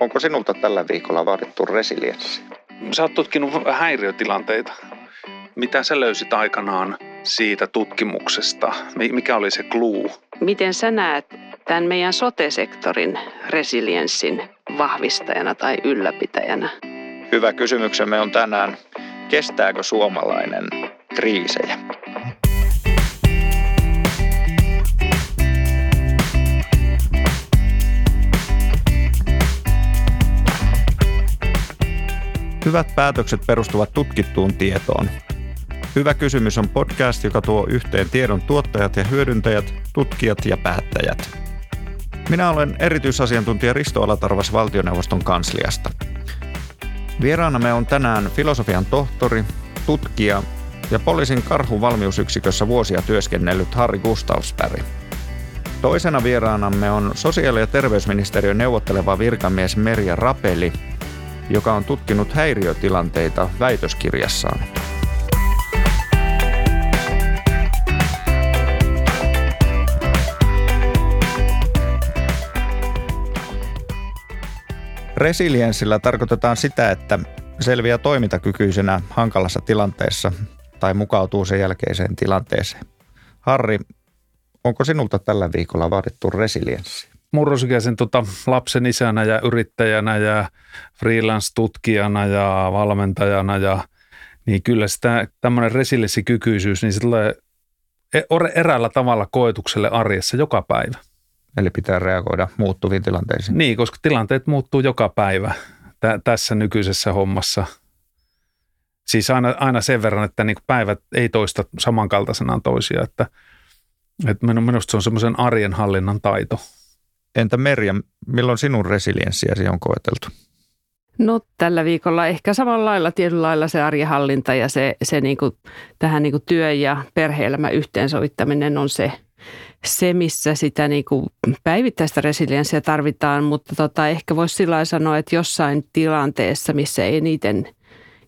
Onko sinulta tällä viikolla vaadittu resilienssi? Sä oot tutkinut häiriötilanteita. Mitä sä löysit aikanaan siitä tutkimuksesta? Mikä oli se kluu? Miten sä näet tämän meidän sote-sektorin resilienssin vahvistajana tai ylläpitäjänä? Hyvä kysymyksemme on tänään, kestääkö suomalainen kriisejä? Hyvät päätökset perustuvat tutkittuun tietoon. Hyvä kysymys on podcast, joka tuo yhteen tiedon tuottajat ja hyödyntäjät, tutkijat ja päättäjät. Minä olen erityisasiantuntija Risto Alatarvas valtioneuvoston kansliasta. Vieraanamme on tänään filosofian tohtori, tutkija ja poliisin karhuvalmiusyksikössä vuosia työskennellyt Harri Gustavsberg. Toisena vieraanamme on sosiaali- ja terveysministeriön neuvotteleva virkamies Merja Rapeli – joka on tutkinut häiriötilanteita väitöskirjassaan. Resilienssillä tarkoitetaan sitä, että selviää toimintakykyisenä hankalassa tilanteessa tai mukautuu sen jälkeiseen tilanteeseen. Harri, onko sinulta tällä viikolla vaadittu resilienssi? Murrosikäisen tota, lapsen isänä ja yrittäjänä ja freelance-tutkijana ja valmentajana ja niin kyllä sitä tämmöinen resilienssikykyisyys, niin se tulee e, eräällä tavalla koetukselle arjessa joka päivä. Eli pitää reagoida muuttuviin tilanteisiin. Niin, koska tilanteet muuttuu joka päivä tä- tässä nykyisessä hommassa. Siis aina, aina sen verran, että niin päivät ei toista samankaltaisenaan toisia, että, että minusta se on semmoisen arjen hallinnan taito – Entä Merja, milloin sinun resilienssiäsi on koeteltu? No tällä viikolla ehkä samalla lailla tietyllä lailla se arjehallinta ja se, se niin kuin, tähän niin kuin työ- ja perhe-elämän yhteensovittaminen on se, se missä sitä niin kuin päivittäistä resilienssiä tarvitaan, mutta tota, ehkä voisi sillä sanoa, että jossain tilanteessa, missä eniten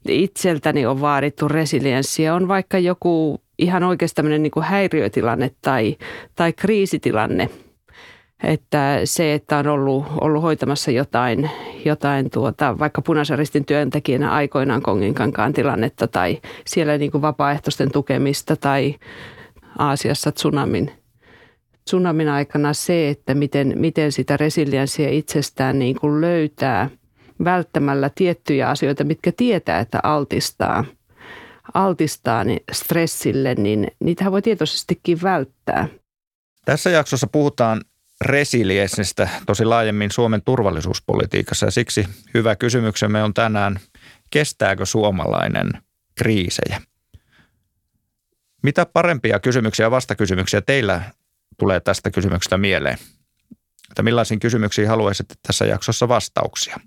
itseltäni on vaadittu resilienssiä, on vaikka joku ihan oikeasti tämmöinen niin kuin häiriötilanne tai, tai kriisitilanne – että se, että on ollut, ollut hoitamassa jotain, jotain tuota, vaikka punaisen ristin työntekijänä aikoinaan Konginkankaan tilannetta tai siellä niin kuin vapaaehtoisten tukemista tai Aasiassa tsunamin, tsunamin aikana se, että miten, miten sitä resilienssiä itsestään niin kuin löytää välttämällä tiettyjä asioita, mitkä tietää, että altistaa, altistaa stressille, niin niitä voi tietoisestikin välttää. Tässä jaksossa puhutaan resilienssistä tosi laajemmin Suomen turvallisuuspolitiikassa ja siksi hyvä kysymyksemme on tänään, kestääkö suomalainen kriisejä? Mitä parempia kysymyksiä ja vastakysymyksiä teillä tulee tästä kysymyksestä mieleen? Että millaisiin kysymyksiin haluaisit tässä jaksossa vastauksia?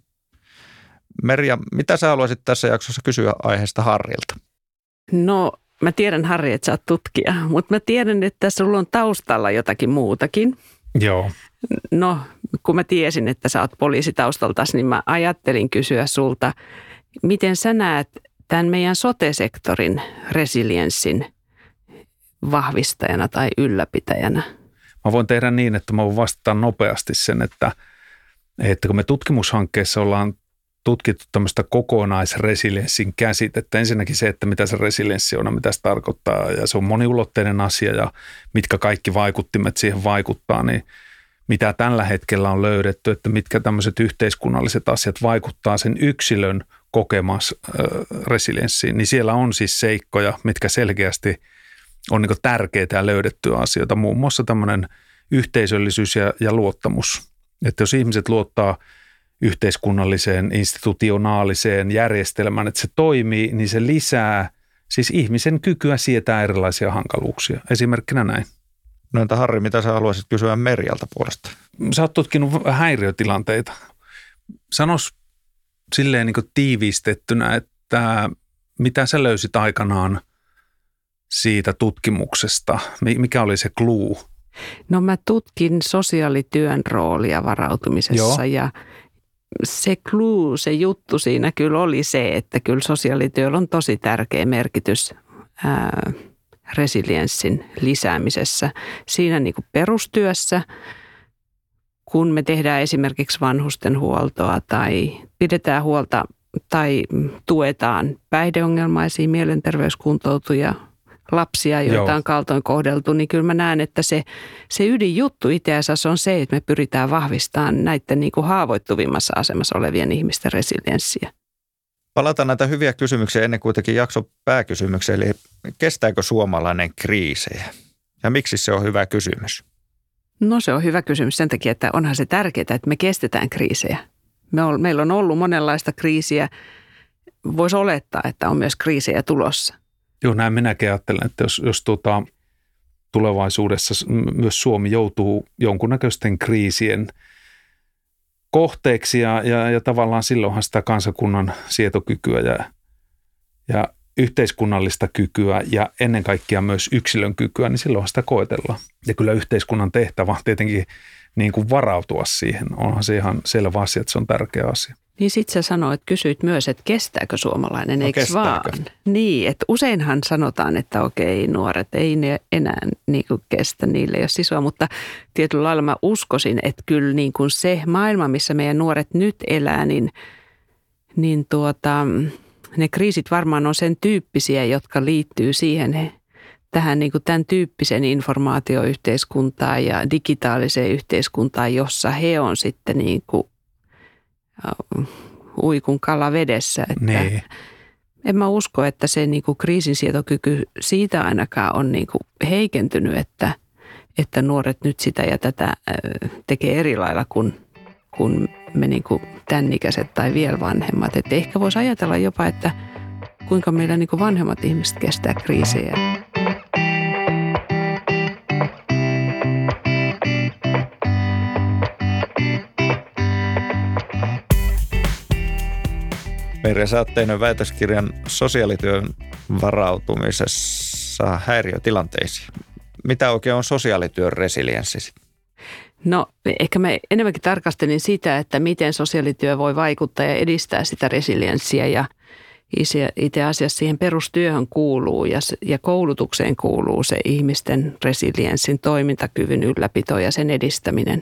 Merja, mitä sä haluaisit tässä jaksossa kysyä aiheesta Harrilta? No, mä tiedän Harri, että sä oot tutkija, mutta mä tiedän, että sulla on taustalla jotakin muutakin. Joo. No, kun mä tiesin, että sä oot poliisitaustaltas, niin mä ajattelin kysyä sulta, miten sä näet tämän meidän sote-sektorin resilienssin vahvistajana tai ylläpitäjänä? Mä voin tehdä niin, että mä voin vastata nopeasti sen, että, että kun me tutkimushankkeessa ollaan tutkittu tämmöistä kokonaisresilienssin käsitettä. Ensinnäkin se, että mitä se resilienssi on ja mitä se tarkoittaa ja se on moniulotteinen asia ja mitkä kaikki vaikuttimet siihen vaikuttaa, niin mitä tällä hetkellä on löydetty, että mitkä tämmöiset yhteiskunnalliset asiat vaikuttaa sen yksilön kokemas resilienssiin, niin siellä on siis seikkoja, mitkä selkeästi on niin tärkeitä ja löydettyä asioita, muun muassa tämmöinen yhteisöllisyys ja, ja luottamus. Että jos ihmiset luottaa – yhteiskunnalliseen, institutionaaliseen järjestelmään, että se toimii, niin se lisää siis ihmisen kykyä sietää erilaisia hankaluuksia. Esimerkkinä näin. No entä Harri, mitä sä haluaisit kysyä Merjalta puolesta? Sä oot tutkinut häiriötilanteita. Sanos silleen niin tiivistettynä, että mitä sä löysit aikanaan siitä tutkimuksesta? Mikä oli se kluu? No mä tutkin sosiaalityön roolia varautumisessa Joo. ja se clue, se juttu siinä kyllä oli se, että kyllä sosiaalityöllä on tosi tärkeä merkitys ää, resilienssin lisäämisessä. Siinä niin kuin perustyössä, kun me tehdään esimerkiksi vanhusten huoltoa tai pidetään huolta tai tuetaan päihdeongelmaisia mielenterveyskuntoutujia lapsia, joita Joo. on kaltoin kohdeltu, niin kyllä mä näen, että se, se ydinjuttu itse asiassa on se, että me pyritään vahvistamaan näiden niin kuin haavoittuvimmassa asemassa olevien ihmisten resilienssiä. Palataan näitä hyviä kysymyksiä ennen kuitenkin jakso pääkysymykseen, eli kestääkö suomalainen kriisejä? Ja miksi se on hyvä kysymys? No se on hyvä kysymys sen takia, että onhan se tärkeää, että me kestetään kriisejä. Me on, meillä on ollut monenlaista kriisiä. Voisi olettaa, että on myös kriisejä tulossa. Joo, näin minäkin ajattelen, että jos, jos tuota, tulevaisuudessa myös Suomi joutuu jonkunnäköisten kriisien kohteeksi ja, ja, ja tavallaan silloinhan sitä kansakunnan sietokykyä ja, ja yhteiskunnallista kykyä ja ennen kaikkea myös yksilön kykyä, niin silloin sitä koetellaan. Ja kyllä yhteiskunnan tehtävä on tietenkin niin kuin varautua siihen. Onhan se ihan selvä asia, että se on tärkeä asia. Niin sit sä sanoit, kysyit myös, että kestääkö suomalainen, no, eikö vaan? Niin, että useinhan sanotaan, että okei, nuoret ei ne enää niin kuin kestä, niille jos sisua, mutta tietyllä lailla mä uskoisin, että kyllä niin kuin se maailma, missä meidän nuoret nyt elää, niin, niin tuota, ne kriisit varmaan on sen tyyppisiä, jotka liittyy siihen tähän niin kuin tämän tyyppisen informaatioyhteiskuntaan ja digitaaliseen yhteiskuntaan, jossa he on sitten niin kuin uikun kala vedessä. Että niin. En mä usko, että se niin kuin kriisinsietokyky siitä ainakaan on niin kuin heikentynyt, että, että nuoret nyt sitä ja tätä tekee eri lailla kuin, kuin me niin kuin tämän ikäiset tai vielä vanhemmat. Että ehkä voisi ajatella jopa, että kuinka meillä niin kuin vanhemmat ihmiset kestää kriisejä. Merja, sä oot tehnyt väitöskirjan sosiaalityön varautumisessa häiriötilanteisiin. Mitä oikein on sosiaalityön resilienssi? No ehkä mä enemmänkin tarkastelin sitä, että miten sosiaalityö voi vaikuttaa ja edistää sitä resilienssiä ja itse asiassa siihen perustyöhön kuuluu ja, ja koulutukseen kuuluu se ihmisten resilienssin toimintakyvyn ylläpito ja sen edistäminen.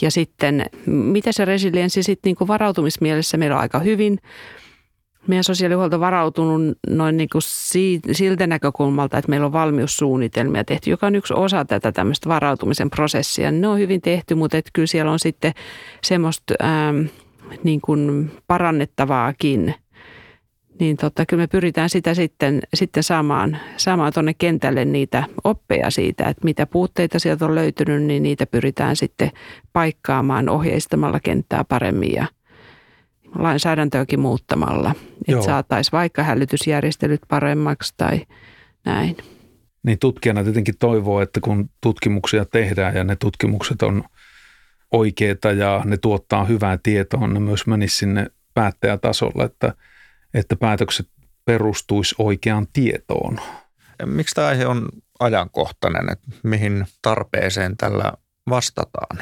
Ja sitten mitä se resilienssi sitten niin varautumismielessä meillä on aika hyvin – meidän sosiaalihuolto varautunut noin niin kuin siltä näkökulmalta, että meillä on valmiussuunnitelmia tehty, joka on yksi osa tätä tämmöistä varautumisen prosessia. Ne on hyvin tehty, mutta että kyllä siellä on sitten semmoista ähm, niin kuin parannettavaakin. Niin totta, kyllä me pyritään sitä sitten, sitten saamaan, saamaan tuonne kentälle niitä oppeja siitä, että mitä puutteita sieltä on löytynyt, niin niitä pyritään sitten paikkaamaan ohjeistamalla kenttää paremmin ja – lainsäädäntöäkin muuttamalla, että saataisiin vaikka hälytysjärjestelyt paremmaksi tai näin. Niin tutkijana tietenkin toivoo, että kun tutkimuksia tehdään ja ne tutkimukset on oikeita ja ne tuottaa hyvää tietoa, ne myös menisi sinne päättäjätasolle, että, että päätökset perustuisi oikeaan tietoon. Miksi tämä aihe on ajankohtainen, että mihin tarpeeseen tällä vastataan?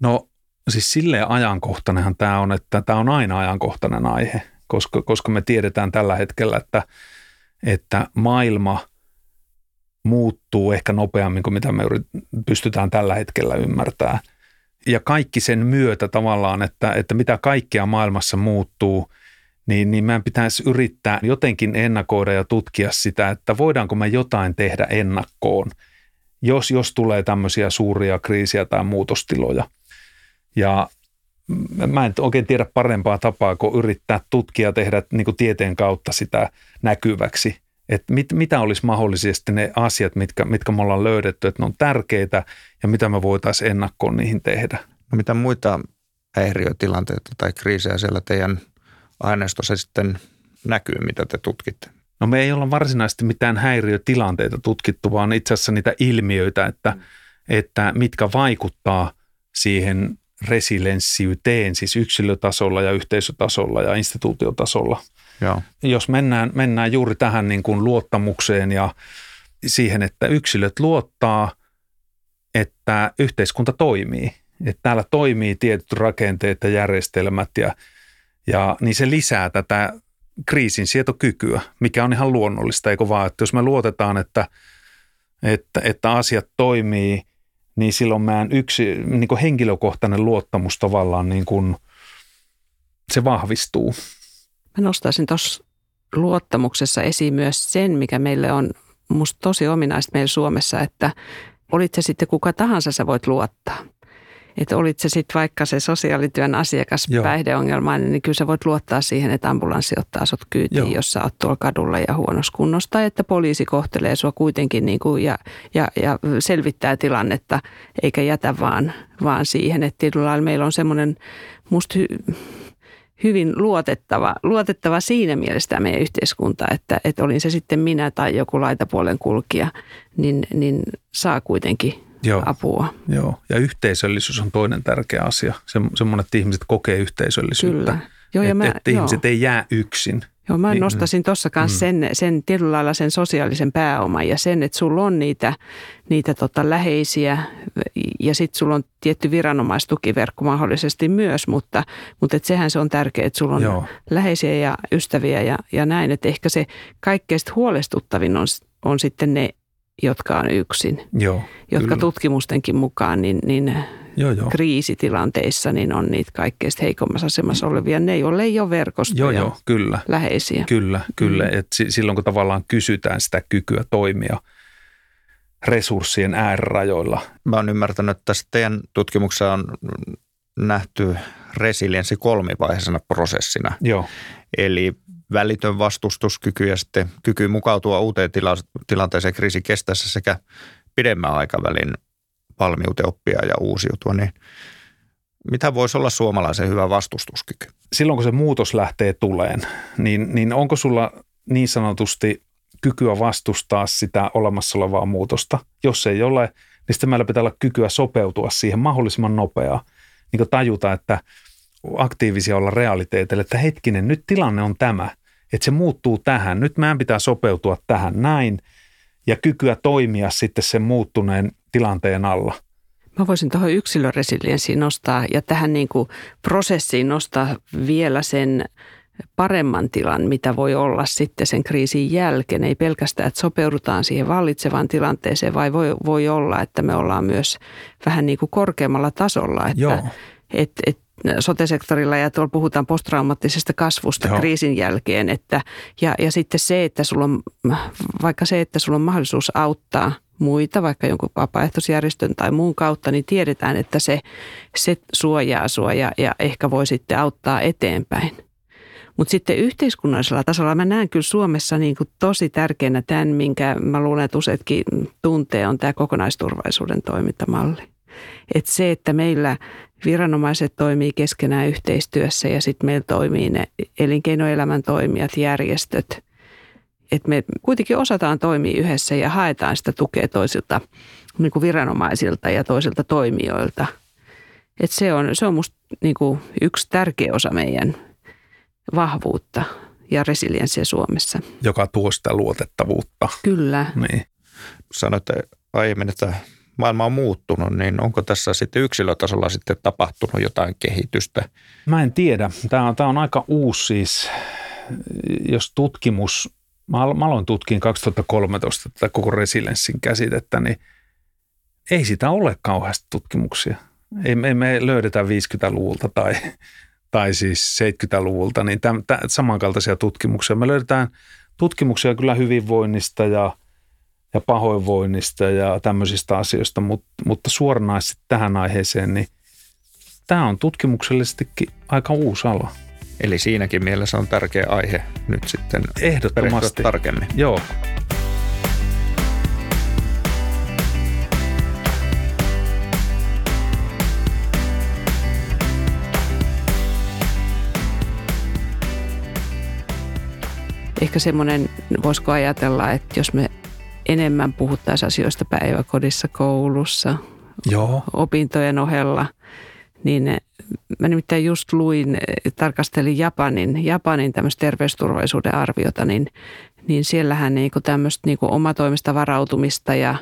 No siis silleen ajankohtainenhan tämä on, että tämä on aina ajankohtainen aihe, koska, koska me tiedetään tällä hetkellä, että, että maailma muuttuu ehkä nopeammin kuin mitä me pystytään tällä hetkellä ymmärtämään. Ja kaikki sen myötä tavallaan, että, että mitä kaikkea maailmassa muuttuu, niin, niin meidän pitäisi yrittää jotenkin ennakoida ja tutkia sitä, että voidaanko me jotain tehdä ennakkoon, jos, jos tulee tämmöisiä suuria kriisiä tai muutostiloja – ja mä en oikein tiedä parempaa tapaa kuin yrittää tutkia tehdä niin kuin tieteen kautta sitä näkyväksi. Että mit, mitä olisi mahdollisesti ne asiat, mitkä, mitkä me ollaan löydetty, että ne on tärkeitä ja mitä me voitaisiin ennakkoon niihin tehdä. No mitä muita häiriötilanteita tai kriisejä siellä teidän aineistossa sitten näkyy, mitä te tutkitte? No me ei olla varsinaisesti mitään häiriötilanteita tutkittu, vaan itse asiassa niitä ilmiöitä, että, että mitkä vaikuttaa siihen resilienssiyteen, siis yksilötasolla ja yhteisötasolla ja instituutiotasolla. Joo. Jos mennään, mennään juuri tähän niin kuin luottamukseen ja siihen, että yksilöt luottaa, että yhteiskunta toimii. Että täällä toimii tietyt rakenteet ja järjestelmät ja, ja niin se lisää tätä kriisinsietokykyä, mikä on ihan luonnollista, eikö vaan, että jos me luotetaan, että, että, että asiat toimii – niin silloin mä yksi niin kuin henkilökohtainen luottamus tavallaan niin kuin, se vahvistuu. Mä nostaisin tuossa luottamuksessa esiin myös sen, mikä meille on musta tosi ominaista meillä Suomessa, että olit se sitten kuka tahansa, sä voit luottaa. Että olit se sitten vaikka se sosiaalityön asiakas Joo. päihdeongelmainen, niin kyllä sä voit luottaa siihen, että ambulanssi ottaa sut kyytiin, Joo. jos sä oot tuolla kadulla ja huonossa kunnossa. Tai että poliisi kohtelee sua kuitenkin niin kuin ja, ja, ja selvittää tilannetta, eikä jätä vaan, vaan siihen. Että tietyllä lailla meillä on semmoinen musta hy, hyvin luotettava, luotettava siinä mielessä meidän yhteiskunta, että, että olin se sitten minä tai joku laitapuolen kulkija, niin, niin saa kuitenkin Joo. apua. Joo, ja yhteisöllisyys on toinen tärkeä asia. Se, semmoinen, että ihmiset kokee yhteisöllisyyttä. Kyllä. Joo, ja että, mä, että joo. ihmiset ei jää yksin. Joo, mä niin, nostaisin tuossa kanssa mm. sen, sen tietyllä lailla sen sosiaalisen pääoman ja sen, että sulla on niitä, niitä tota läheisiä ja sitten sulla on tietty viranomaistukiverkko mahdollisesti myös, mutta, mutta et sehän se on tärkeää, että sulla on Joo. läheisiä ja ystäviä ja, ja näin, että ehkä se kaikkein huolestuttavin on, on sitten ne jotka on yksin, Joo, jotka kyllä. tutkimustenkin mukaan niin, niin joo, joo. kriisitilanteissa niin on niitä kaikkein heikommassa asemassa olevia. Ne, joille ei ole verkostoja joo, joo, kyllä. läheisiä. Kyllä, kyllä. Mm. Et silloin kun tavallaan kysytään sitä kykyä toimia resurssien äärirajoilla. Mä oon ymmärtänyt, että tässä teidän tutkimuksessa on nähty resilienssi kolmivaiheisena prosessina. Joo. Eli välitön vastustuskyky ja sitten kyky mukautua uuteen tila- tilanteeseen kriisin kestäessä sekä pidemmän aikavälin valmiuteen oppia ja uusiutua, niin mitä voisi olla suomalaisen hyvä vastustuskyky? Silloin kun se muutos lähtee tuleen, niin, niin onko sulla niin sanotusti kykyä vastustaa sitä olemassa olevaa muutosta? Jos ei ole, niin sitten meillä pitää olla kykyä sopeutua siihen mahdollisimman nopeaa. Niin tajuta, että aktiivisia olla realiteetille, että hetkinen, nyt tilanne on tämä, että se muuttuu tähän. Nyt meidän pitää sopeutua tähän näin ja kykyä toimia sitten sen muuttuneen tilanteen alla. Mä voisin tuohon yksilöresilienssiin nostaa ja tähän niin kuin prosessiin nostaa vielä sen paremman tilan, mitä voi olla sitten sen kriisin jälkeen. Ei pelkästään, että sopeudutaan siihen vallitsevaan tilanteeseen, vai voi, voi olla, että me ollaan myös vähän niin kuin korkeammalla tasolla. Että, Joo. Et, et sote-sektorilla ja tuolla puhutaan posttraumaattisesta kasvusta Joo. kriisin jälkeen. Että, ja, ja sitten se, että sulla on, vaikka se, että sulla on mahdollisuus auttaa muita, vaikka jonkun vapaaehtoisjärjestön tai muun kautta, niin tiedetään, että se, se suojaa sua ja, ja ehkä voi sitten auttaa eteenpäin. Mutta sitten yhteiskunnallisella tasolla mä näen kyllä Suomessa niin kuin tosi tärkeänä tämän, minkä mä luulen, että useatkin tuntee, on tämä kokonaisturvallisuuden toimintamalli. Että se, että meillä viranomaiset toimii keskenään yhteistyössä ja sitten meillä toimii ne elinkeinoelämän toimijat, järjestöt. Että me kuitenkin osataan toimia yhdessä ja haetaan sitä tukea toisilta niin kuin viranomaisilta ja toisilta toimijoilta. Et se on, se on musta niin kuin yksi tärkeä osa meidän vahvuutta ja resilienssiä Suomessa. Joka tuo sitä luotettavuutta. Kyllä. Niin. Sanoitte aiemmin, että maailma on muuttunut, niin onko tässä sitten yksilötasolla sitten tapahtunut jotain kehitystä? Mä en tiedä. Tämä on, tämä on aika uusi siis, jos tutkimus, mä, mä aloin tutkiin 2013 tätä koko resilienssin käsitettä, niin ei sitä ole kauheasti tutkimuksia. Ei, ei me löydetä 50-luvulta tai, tai siis 70-luvulta, niin täm, täm, samankaltaisia tutkimuksia. Me löydetään tutkimuksia kyllä hyvinvoinnista ja – ja pahoinvoinnista ja tämmöisistä asioista, mutta, mutta suoranaisesti tähän aiheeseen, niin tämä on tutkimuksellisestikin aika uusi ala. Eli siinäkin mielessä on tärkeä aihe nyt sitten Ehdottomasti. tarkemmin. Joo. Ehkä semmoinen, voisiko ajatella, että jos me enemmän puhuttaisiin asioista päiväkodissa, koulussa, Joo. opintojen ohella. Niin mä nimittäin just luin, tarkastelin Japanin, Japanin tämmöistä terveysturvallisuuden arviota, niin, niin siellähän niinku tämmöistä niinku omatoimista varautumista ja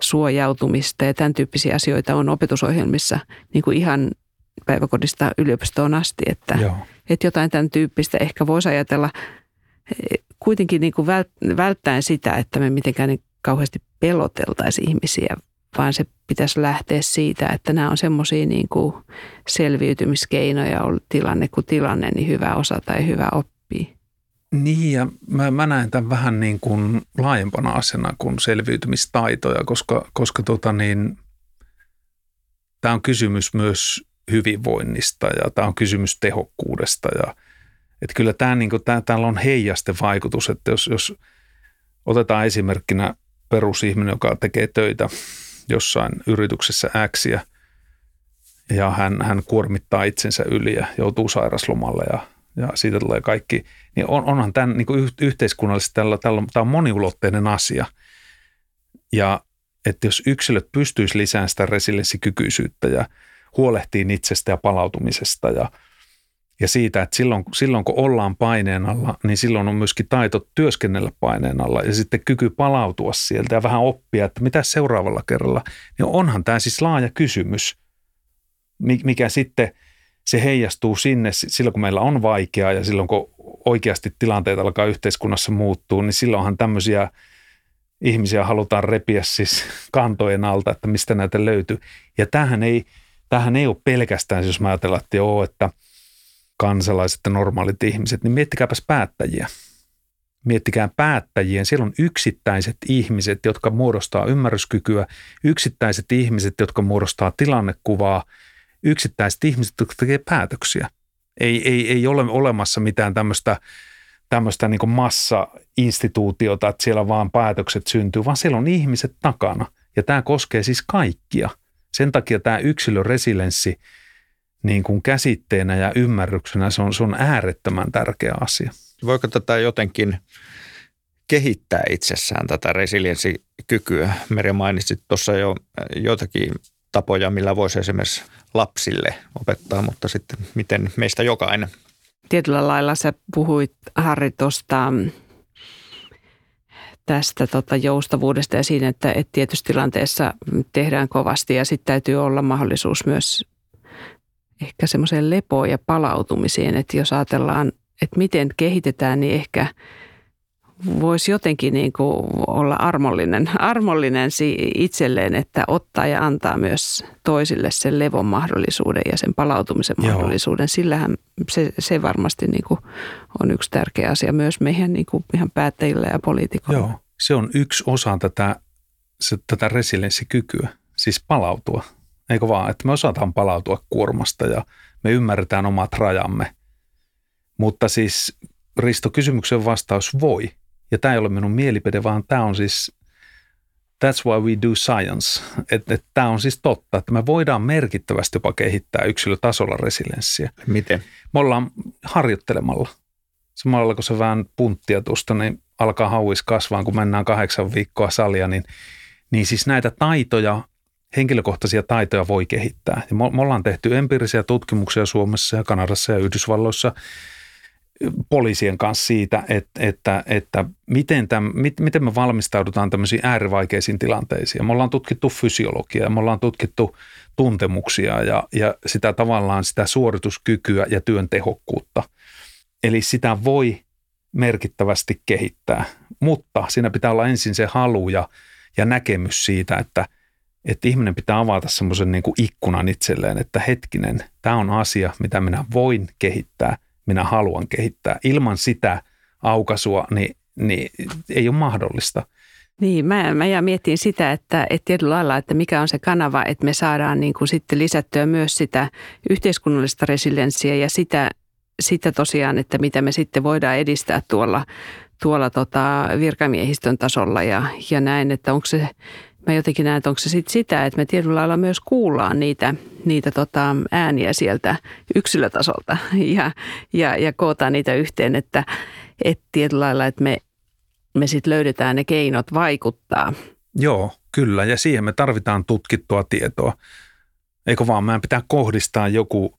suojautumista ja tämän tyyppisiä asioita on opetusohjelmissa niin kuin ihan päiväkodista yliopistoon asti, että, että jotain tämän tyyppistä ehkä voisi ajatella kuitenkin niin kuin välttäen sitä, että me mitenkään niin kauheasti peloteltaisiin ihmisiä, vaan se pitäisi lähteä siitä, että nämä on semmoisia niin kuin selviytymiskeinoja, ollut tilanne kuin tilanne, niin hyvä osa tai hyvä oppia. Niin ja mä, mä näen tämän vähän niin kuin laajempana asiana kuin selviytymistaitoja, koska, koska tota niin, tämä on kysymys myös hyvinvoinnista ja tämä on kysymys tehokkuudesta ja että kyllä tämä, niin kuin, tämä, täällä on heijastevaikutus, että jos, jos otetaan esimerkkinä perusihminen, joka tekee töitä jossain yrityksessä X ja, ja hän, hän kuormittaa itsensä yli ja joutuu sairaslomalle ja, ja siitä tulee kaikki, niin on, onhan tämän niin kuin yhteiskunnallisesti tällä, tällä, tämä on moniulotteinen asia. Ja että jos yksilöt pystyisivät lisäämään sitä resilienssikykyisyyttä ja huolehtii itsestä ja palautumisesta ja, ja siitä, että silloin, silloin kun ollaan paineen alla, niin silloin on myöskin taito työskennellä paineen alla ja sitten kyky palautua sieltä ja vähän oppia, että mitä seuraavalla kerralla. Niin onhan tämä siis laaja kysymys, mikä sitten se heijastuu sinne silloin, kun meillä on vaikeaa ja silloin, kun oikeasti tilanteet alkaa yhteiskunnassa muuttua, niin silloinhan tämmöisiä ihmisiä halutaan repiä siis kantojen alta, että mistä näitä löytyy. Ja tähän ei, tämähän ei ole pelkästään, jos mä ajatellaan, että joo, että kansalaiset ja normaalit ihmiset, niin miettikääpäs päättäjiä. Miettikää päättäjien. Siellä on yksittäiset ihmiset, jotka muodostaa ymmärryskykyä, yksittäiset ihmiset, jotka muodostaa tilannekuvaa, yksittäiset ihmiset, jotka tekee päätöksiä. Ei, ei, ei ole olemassa mitään tämmöistä tämmöistä niin massa-instituutiota, että siellä vaan päätökset syntyy, vaan siellä on ihmiset takana. Ja tämä koskee siis kaikkia – sen takia tämä yksilöresilienssi niin kuin käsitteenä ja ymmärryksenä, se on, se on äärettömän tärkeä asia. Voiko tätä jotenkin kehittää itsessään tätä resilienssikykyä? Meri mainitsit tuossa jo joitakin tapoja, millä voisi esimerkiksi lapsille opettaa, mutta sitten miten meistä jokainen? Tietyllä lailla sä puhuit Harri tuosta tästä tota joustavuudesta ja siinä, että, että tietyssä tilanteessa tehdään kovasti ja sitten täytyy olla mahdollisuus myös ehkä semmoiseen lepoon ja palautumiseen, että jos ajatellaan, että miten kehitetään, niin ehkä voisi jotenkin niin kuin olla armollinen, armollinen itselleen, että ottaa ja antaa myös toisille sen levon mahdollisuuden ja sen palautumisen Joo. mahdollisuuden. Sillähän se, se varmasti niin kuin on yksi tärkeä asia myös meidän niin kuin ihan päättäjille ja poliitikoille. Joo, se on yksi osa tätä, se, tätä resilienssikykyä, siis palautua. Eikö vaan, että me osataan palautua kuormasta ja me ymmärretään omat rajamme. Mutta siis Risto, kysymyksen vastaus voi. Ja tämä ei ole minun mielipide, vaan tämä on siis, that's why we do science. Että et, tämä on siis totta, että me voidaan merkittävästi jopa kehittää yksilötasolla resilienssiä. Miten? Me ollaan harjoittelemalla. Samalla kun se vähän punttia tuosta, niin alkaa hauis kasvaa, kun mennään kahdeksan viikkoa salia, niin, niin siis näitä taitoja, henkilökohtaisia taitoja voi kehittää. Ja me, ollaan tehty empiirisiä tutkimuksia Suomessa ja Kanadassa ja Yhdysvalloissa poliisien kanssa siitä, että, että, että miten, täm, miten me valmistaudutaan tämmöisiin äärivaikeisiin tilanteisiin. Me ollaan tutkittu fysiologiaa, me ollaan tutkittu tuntemuksia ja, ja sitä tavallaan sitä suorituskykyä ja työn tehokkuutta. Eli sitä voi merkittävästi kehittää, mutta siinä pitää olla ensin se halu ja, ja näkemys siitä, että, että ihminen pitää avata semmoisen niin ikkunan itselleen, että hetkinen, tämä on asia, mitä minä voin kehittää, minä haluan kehittää. Ilman sitä aukasua niin, niin ei ole mahdollista. Niin, mä, mä ja mietin sitä, että, että tietyllä lailla, että mikä on se kanava, että me saadaan niin kuin sitten lisättyä myös sitä yhteiskunnallista resilienssiä ja sitä sitä tosiaan, että mitä me sitten voidaan edistää tuolla, tuolla tota virkamiehistön tasolla ja, ja näin, että onko se, mä jotenkin näen, että onko se sitten sitä, että me tietyllä lailla myös kuullaan niitä, niitä tota ääniä sieltä yksilötasolta ja, ja, ja kootaan niitä yhteen, että, että tietyllä lailla, että me, me sitten löydetään ne keinot vaikuttaa. Joo, kyllä, ja siihen me tarvitaan tutkittua tietoa. Eikö vaan, meidän pitää kohdistaa joku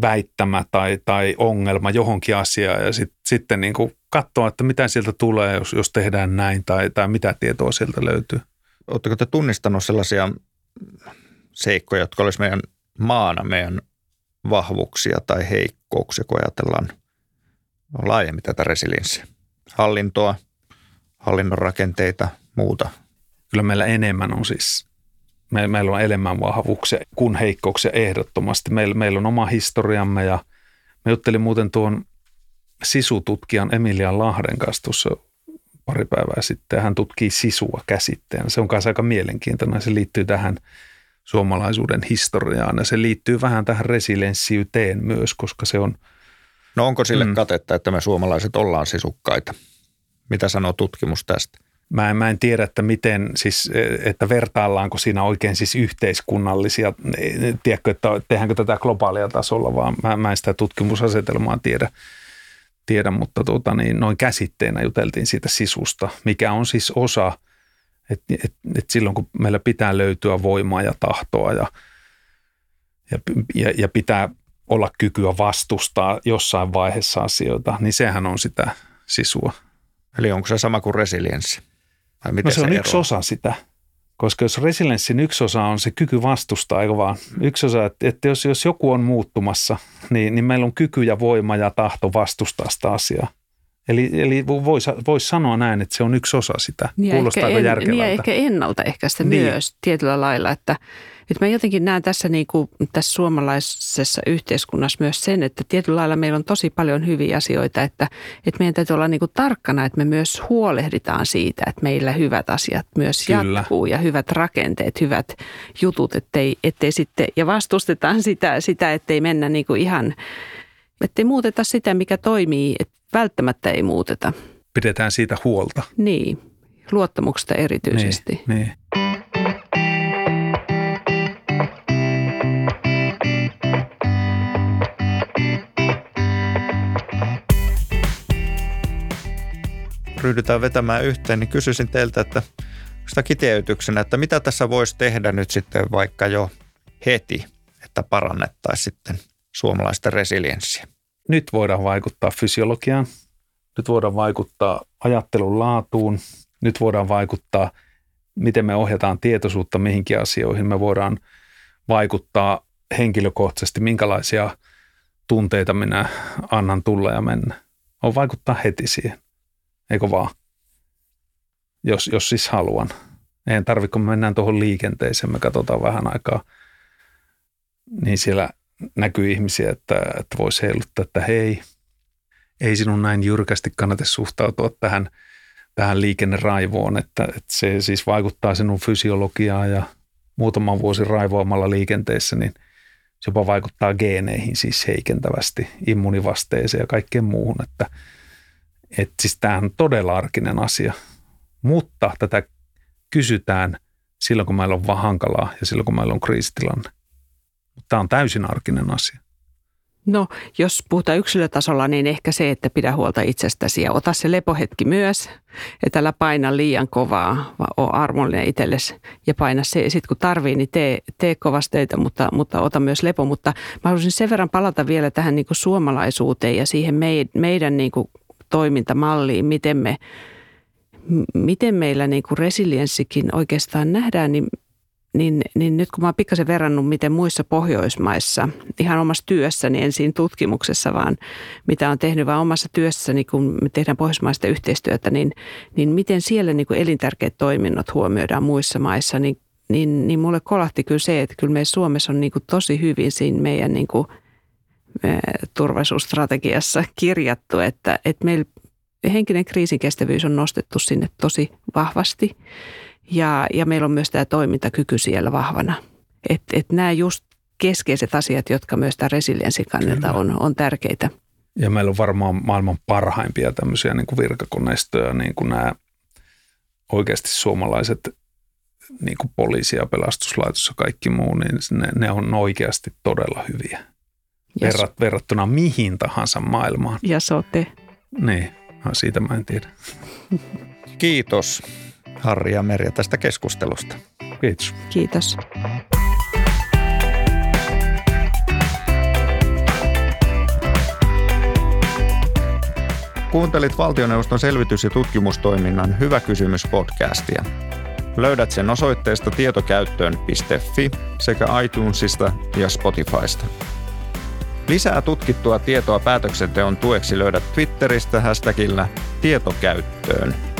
väittämä tai, tai ongelma johonkin asiaan ja sit, sitten niin katsoa, että mitä sieltä tulee, jos, jos tehdään näin tai, tai mitä tietoa sieltä löytyy. Oletteko te tunnistanut sellaisia seikkoja, jotka olisi meidän maana meidän vahvuuksia tai heikkouksia, kun ajatellaan laajemmin tätä resilienssiä? Hallintoa, hallinnon rakenteita, muuta. Kyllä meillä enemmän on siis Me, meillä on enemmän vahvuuksia kuin heikkouksia ehdottomasti. Meillä, meillä on oma historiamme ja me juttelin muuten tuon sisututkijan Emilia Lahden kanssa tuossa pari päivää sitten. Hän tutkii sisua käsitteenä. Se on myös aika mielenkiintoinen. Se liittyy tähän suomalaisuuden historiaan ja se liittyy vähän tähän resilienssiyteen myös, koska se on... No onko sille mm. katetta, että me suomalaiset ollaan sisukkaita? Mitä sanoo tutkimus tästä? Mä en, mä en tiedä, että miten siis, että vertaillaanko siinä oikein siis yhteiskunnallisia, tiedätkö, että tehdäänkö tätä globaalia tasolla, vaan mä, mä en sitä tutkimusasetelmaa tiedä, tiedä mutta tuota, niin noin käsitteenä juteltiin siitä sisusta, mikä on siis osa, että et, et silloin kun meillä pitää löytyä voimaa ja tahtoa ja, ja, ja, ja pitää olla kykyä vastustaa jossain vaiheessa asioita, niin sehän on sitä sisua. Eli onko se sama kuin resilienssi? Vai miten no se, se on ero? yksi osa sitä. Koska jos resilienssin yksi osa on se kyky vastustaa, eikö vaan? Yksi osa, että, että jos, jos joku on muuttumassa, niin, niin meillä on kyky ja voima ja tahto vastustaa sitä asiaa. Eli, eli voisi vois sanoa näin, että se on yksi osa sitä. Niin Kuulostaako ehkä en, järkevältä? Niin ehkä ennaltaehkäistä niin. myös tietyllä lailla, että, että mä jotenkin näen tässä, niin kuin, tässä suomalaisessa yhteiskunnassa myös sen, että tietyllä lailla meillä on tosi paljon hyviä asioita, että, että meidän täytyy olla niin kuin tarkkana, että me myös huolehditaan siitä, että meillä hyvät asiat myös Kyllä. jatkuu ja hyvät rakenteet, hyvät jutut, ettei, ettei sitten, ja vastustetaan sitä, sitä ettei mennä niin kuin ihan, ettei muuteta sitä, mikä toimii, että välttämättä ei muuteta. Pidetään siitä huolta. Niin, luottamuksesta erityisesti. Niin, niin. Ryhdytään vetämään yhteen, niin kysyisin teiltä, että sitä kiteytyksenä, että mitä tässä voisi tehdä nyt sitten vaikka jo heti, että parannettaisiin sitten suomalaisten resilienssiä? Nyt voidaan vaikuttaa fysiologiaan, nyt voidaan vaikuttaa ajattelun laatuun, nyt voidaan vaikuttaa, miten me ohjataan tietoisuutta mihinkin asioihin, me voidaan vaikuttaa henkilökohtaisesti, minkälaisia tunteita minä annan tulla ja mennä. On vaikuttaa heti siihen. Eikö vaan? Jos, jos siis haluan. Ei tarvitse, kun me mennään tuohon liikenteeseen, me katsotaan vähän aikaa, niin siellä näkyy ihmisiä, että, että voisi heiluttaa, että hei, ei sinun näin jyrkästi kannata suhtautua tähän, tähän liikenneraivoon, että, että se siis vaikuttaa sinun fysiologiaan ja muutaman vuosi raivoamalla liikenteessä, niin se jopa vaikuttaa geeneihin siis heikentävästi, immunivasteeseen ja kaikkeen muuhun, että – että siis tämähän on todella arkinen asia, mutta tätä kysytään silloin, kun meillä on vaan hankalaa ja silloin, kun meillä on kriisitilanne. Tämä on täysin arkinen asia. No, jos puhutaan yksilötasolla, niin ehkä se, että pidä huolta itsestäsi ja ota se lepohetki myös, että älä paina liian kovaa, vaan ole armollinen itsellesi ja paina se. Sitten kun tarvii, niin tee, tee kovasti töitä, mutta, mutta ota myös lepo. Mutta mä haluaisin sen verran palata vielä tähän niin kuin suomalaisuuteen ja siihen meidän niin kuin toimintamalliin, miten, me, miten meillä niin kuin resilienssikin oikeastaan nähdään, niin, niin, niin nyt kun mä oon pikkasen verrannut, miten muissa Pohjoismaissa, ihan omassa työssäni, en siinä tutkimuksessa, vaan mitä on tehnyt, vaan omassa työssäni, kun me tehdään pohjoismaista yhteistyötä, niin, niin miten siellä niin kuin elintärkeät toiminnot huomioidaan muissa maissa, niin niin, niin mulle kolahti kyllä se, että kyllä meidän Suomessa on niin kuin tosi hyvin siinä meidän niin kuin turvallisuusstrategiassa kirjattu, että, että meillä henkinen kriisikestävyys on nostettu sinne tosi vahvasti ja, ja meillä on myös tämä toimintakyky siellä vahvana. Että et nämä just keskeiset asiat, jotka myös tämän resilienssin kannalta on, on tärkeitä. Ja meillä on varmaan maailman parhaimpia tämmöisiä niin kuin virkakoneistoja, niin kuin nämä oikeasti suomalaiset niin kuin poliisi ja pelastuslaitos ja kaikki muu, niin ne, ne on oikeasti todella hyviä verrat, verrattuna mihin tahansa maailmaan. Ja sote. Niin, no, siitä mä en tiedä. Kiitos Harri ja Merja tästä keskustelusta. Kiitos. Kiitos. Kuuntelit valtioneuvoston selvitys- ja tutkimustoiminnan Hyvä kysymys podcastia. Löydät sen osoitteesta tietokäyttöön.fi sekä iTunesista ja Spotifysta. Lisää tutkittua tietoa päätöksenteon tueksi löydät Twitteristä hashtagillä tietokäyttöön.